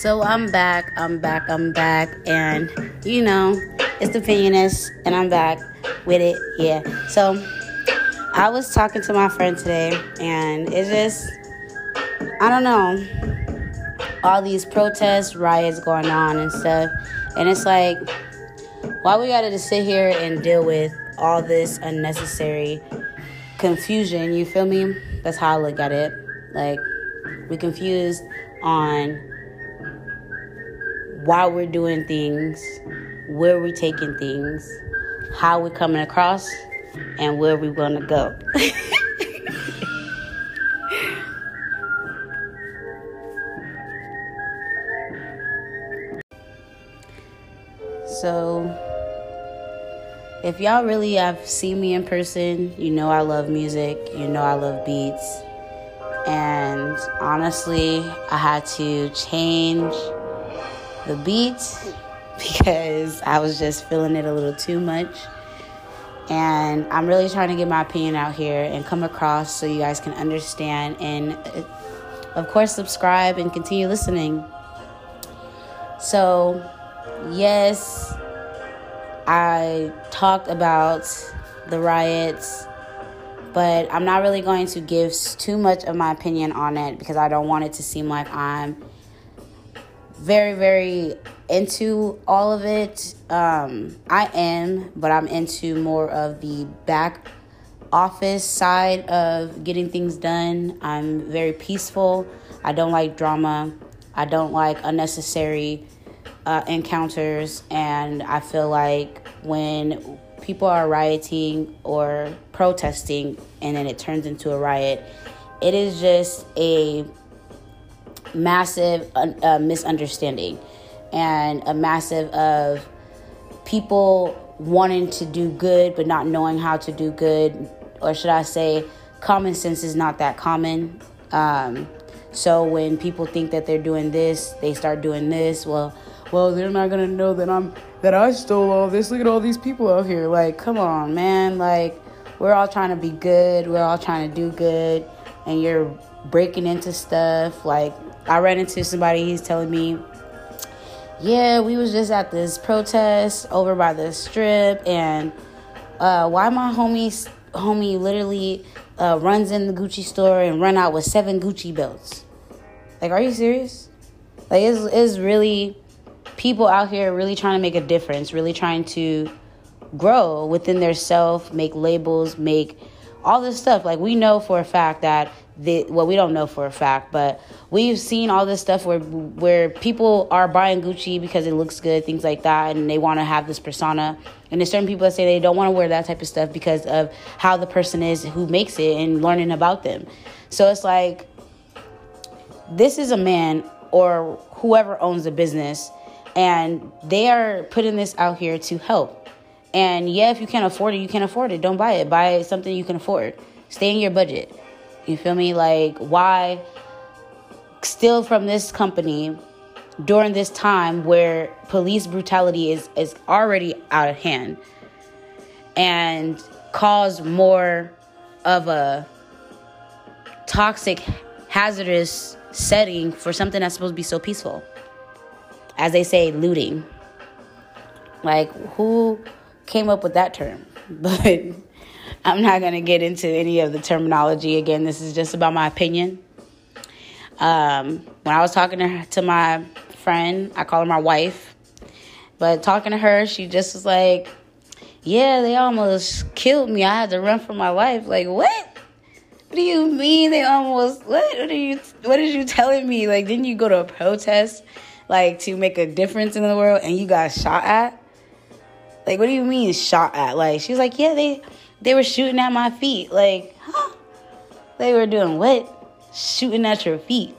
So I'm back, I'm back, I'm back, and you know, it's the opinionist, and I'm back with it, yeah. So I was talking to my friend today, and it's just, I don't know, all these protests, riots going on and stuff, and it's like, why we gotta just sit here and deal with all this unnecessary confusion, you feel me? That's how I look at it. Like, we confused on why we're doing things, where we're taking things, how we're coming across, and where we're gonna go. so, if y'all really have seen me in person, you know I love music, you know I love beats. And honestly, I had to change the beats because I was just feeling it a little too much. And I'm really trying to get my opinion out here and come across so you guys can understand and, uh, of course, subscribe and continue listening. So, yes, I talked about the riots, but I'm not really going to give too much of my opinion on it because I don't want it to seem like I'm very, very into all of it. Um, I am, but I'm into more of the back office side of getting things done. I'm very peaceful. I don't like drama. I don't like unnecessary uh, encounters. And I feel like when people are rioting or protesting and then it turns into a riot, it is just a massive uh, misunderstanding and a massive of people wanting to do good but not knowing how to do good or should i say common sense is not that common. Um, so when people think that they're doing this they start doing this. Well well they're not gonna know that i'm that i stole all this. Look at all these people out here. Like come on man. Like we're all trying to be good. We're all trying to do good. And you're breaking into stuff. Like I ran into somebody, he's telling me, yeah, we was just at this protest over by the strip, and uh, why my homie, homie literally uh, runs in the Gucci store and run out with seven Gucci belts. Like, are you serious? Like, it's, it's really people out here really trying to make a difference, really trying to grow within their self, make labels, make all this stuff. Like, we know for a fact that the well we don't know for a fact but we've seen all this stuff where where people are buying gucci because it looks good things like that and they want to have this persona. And there's certain people that say they don't want to wear that type of stuff because of how the person is who makes it and learning about them. So it's like this is a man or whoever owns the business and they are putting this out here to help and yeah if you can't afford it you can't afford it don't buy it buy something you can afford stay in your budget you feel me? Like, why steal from this company during this time where police brutality is, is already out of hand and cause more of a toxic, hazardous setting for something that's supposed to be so peaceful? As they say, looting. Like, who came up with that term? But I'm not going to get into any of the terminology. Again, this is just about my opinion. Um, when I was talking to, her, to my friend, I call her my wife, but talking to her, she just was like, Yeah, they almost killed me. I had to run for my life. Like, what? What do you mean they almost what? What are you what are you telling me? Like didn't you go to a protest like to make a difference in the world and you got shot at? Like what do you mean shot at? Like she's like, Yeah, they they were shooting at my feet. Like, huh? They were doing what? Shooting at your feet.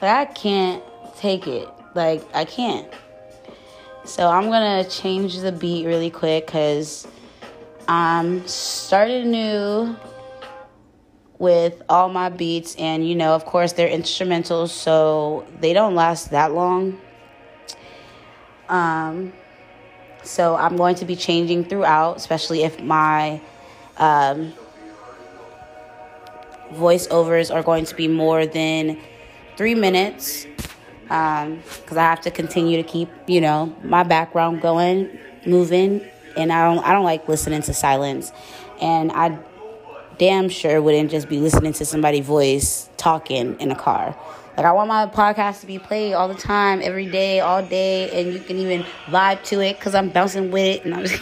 But I can't take it. Like, I can't. So I'm gonna change the beat really quick because I'm starting new with all my beats, and you know, of course, they're instrumentals, so they don't last that long. Um, so I'm going to be changing throughout, especially if my um, voiceovers are going to be more than three minutes. because um, I have to continue to keep, you know, my background going, moving, and I don't, I don't like listening to silence, and I damn sure wouldn't just be listening to somebody's voice talking in a car. Like I want my podcast to be played all the time, every day, all day, and you can even vibe to it because I'm bouncing with it. And I'm just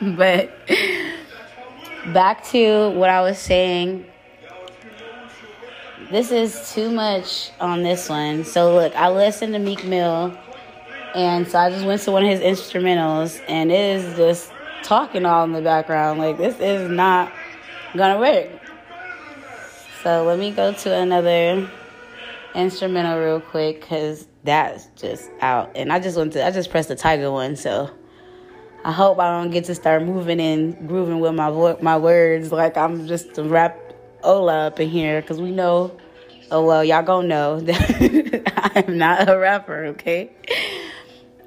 but back to what I was saying. This is too much on this one. So look, I listened to Meek Mill, and so I just went to one of his instrumentals, and it is just talking all in the background. Like this is not gonna work. So let me go to another instrumental real quick because that's just out. And I just went to I just pressed the tiger one, so I hope I don't get to start moving and grooving with my vo- my words like I'm just a rap Ola up in here because we know. Oh well, y'all gonna know that I'm not a rapper, okay?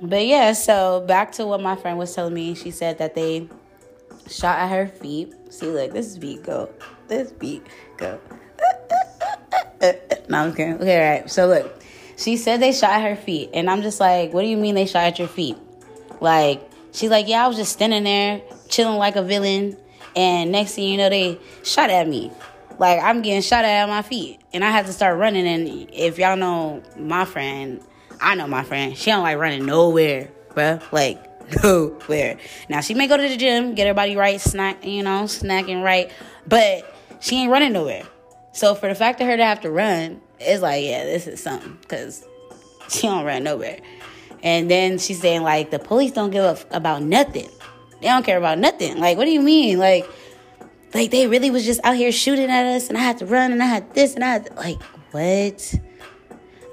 But yeah, so back to what my friend was telling me. She said that they shot at her feet. See, look, this beat go. This beat go. Uh, uh, no, I'm kidding. Okay, all right. So look, she said they shot her feet, and I'm just like, what do you mean they shot at your feet? Like, she's like, yeah, I was just standing there chilling like a villain, and next thing you know, they shot at me. Like I'm getting shot at at my feet, and I had to start running. And if y'all know my friend, I know my friend. She don't like running nowhere, bruh. Like nowhere. Now she may go to the gym, get her body right, snack, you know, snacking right, but she ain't running nowhere. So for the fact of her to have to run, it's like, yeah, this is something because she don't run nowhere. And then she's saying like the police don't give up about nothing. They don't care about nothing. Like, what do you mean? Like, like they really was just out here shooting at us, and I had to run, and I had this, and I had like what?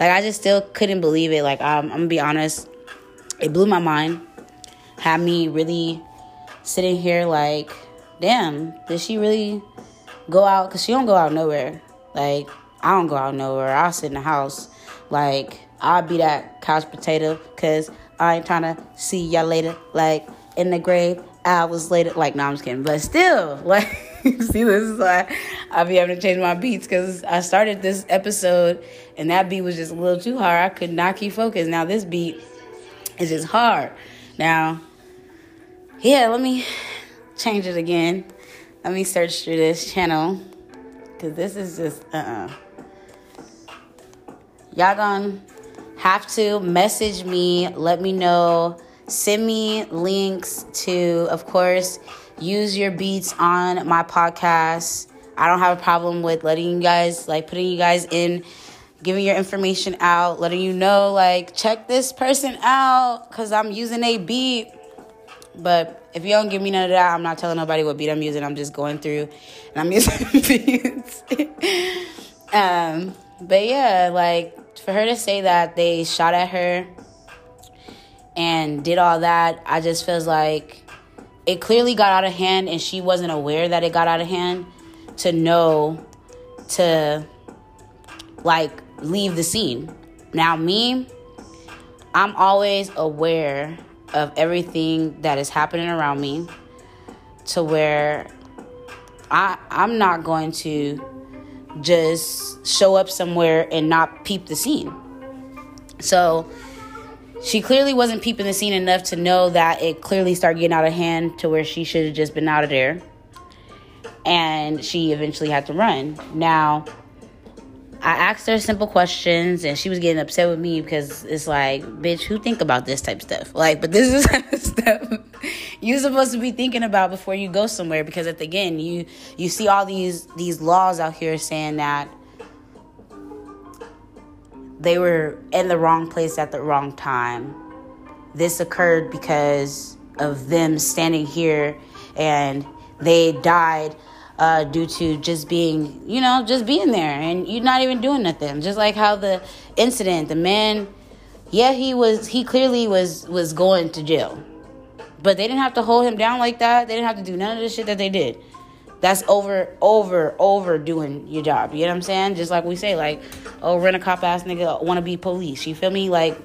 Like I just still couldn't believe it. Like I'm, I'm gonna be honest, it blew my mind. Had me really sitting here like, damn, did she really go out because she don't go out nowhere. Like I don't go out nowhere. I'll sit in the house. Like I'll be that couch potato because I ain't trying to see y'all later. Like in the grave hours later. Like no, I'm just kidding. But still, like see, this is why I'll be having to change my beats because I started this episode and that beat was just a little too hard. I could not keep focused. Now this beat is just hard. Now, yeah, let me change it again. Let me search through this channel because this is just uh uh-uh. Y'all gonna have to message me, let me know, send me links to, of course, use your beats on my podcast. I don't have a problem with letting you guys, like, putting you guys in, giving your information out, letting you know, like, check this person out because I'm using a beat. But if you don't give me none of that, I'm not telling nobody what beat I'm using. I'm just going through and I'm using beats. um, but yeah, like for her to say that they shot at her and did all that, I just feels like it clearly got out of hand and she wasn't aware that it got out of hand to know to like leave the scene. Now me, I'm always aware of everything that is happening around me to where I I'm not going to just show up somewhere and not peep the scene. So she clearly wasn't peeping the scene enough to know that it clearly started getting out of hand to where she should have just been out of there. And she eventually had to run. Now, I asked her simple questions and she was getting upset with me because it's like, bitch, who think about this type of stuff? Like, but this is of stuff you're supposed to be thinking about before you go somewhere because at the again, you you see all these these laws out here saying that they were in the wrong place at the wrong time. This occurred because of them standing here and they died uh, due to just being, you know, just being there and you're not even doing nothing. Just like how the incident, the man, yeah, he was, he clearly was was going to jail, but they didn't have to hold him down like that. They didn't have to do none of the shit that they did. That's over, over, over doing your job. You know what I'm saying? Just like we say, like, oh, rent a cop ass nigga want to be police. You feel me? Like,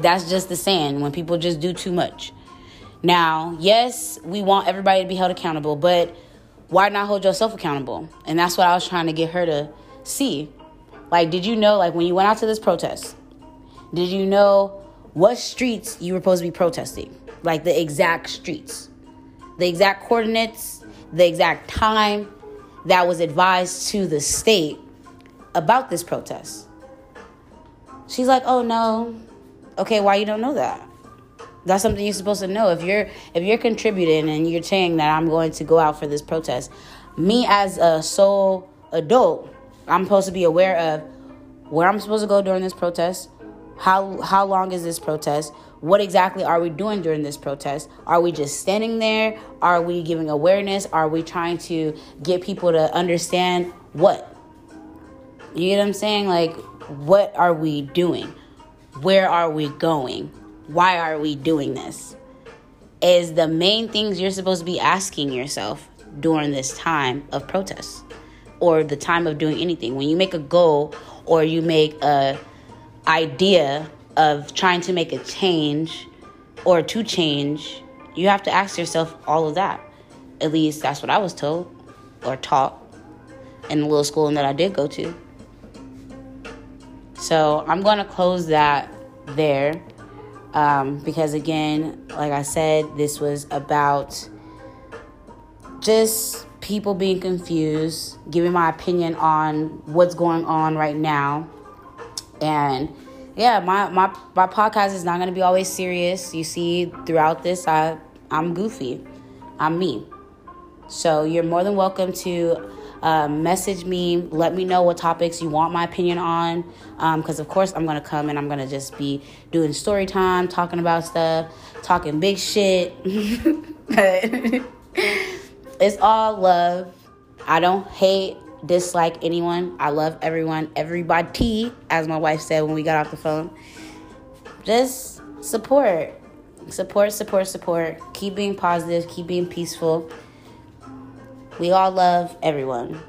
that's just the saying when people just do too much. Now, yes, we want everybody to be held accountable, but why not hold yourself accountable? And that's what I was trying to get her to see. Like, did you know, like, when you went out to this protest, Did you know what streets you were supposed to be protesting? Like the exact streets, the exact coordinates, the exact time that was advised to the state about this protest. She's like, "Oh no. Okay, why you don't know that?" That's something you're supposed to know. If you're if you're contributing and you're saying that I'm going to go out for this protest, me as a sole adult, I'm supposed to be aware of where I'm supposed to go during this protest, how how long is this protest? What exactly are we doing during this protest? Are we just standing there? Are we giving awareness? Are we trying to get people to understand what? You get what I'm saying? Like, what are we doing? Where are we going? Why are we doing this? Is the main things you're supposed to be asking yourself during this time of protest or the time of doing anything. When you make a goal or you make a idea of trying to make a change or to change, you have to ask yourself all of that. At least that's what I was told or taught in the little school that I did go to. So I'm going to close that there um, because, again, like I said, this was about just people being confused, giving my opinion on what's going on right now. And yeah, my, my, my podcast is not going to be always serious. You see, throughout this, I, I'm goofy. I'm me. So you're more than welcome to uh, message me. Let me know what topics you want my opinion on. Because, um, of course, I'm going to come and I'm going to just be doing story time, talking about stuff, talking big shit. But it's all love. I don't hate, dislike anyone. I love everyone, everybody, as my wife said when we got off the phone. Just support. Support, support, support. Keep being positive, keep being peaceful. We all love everyone.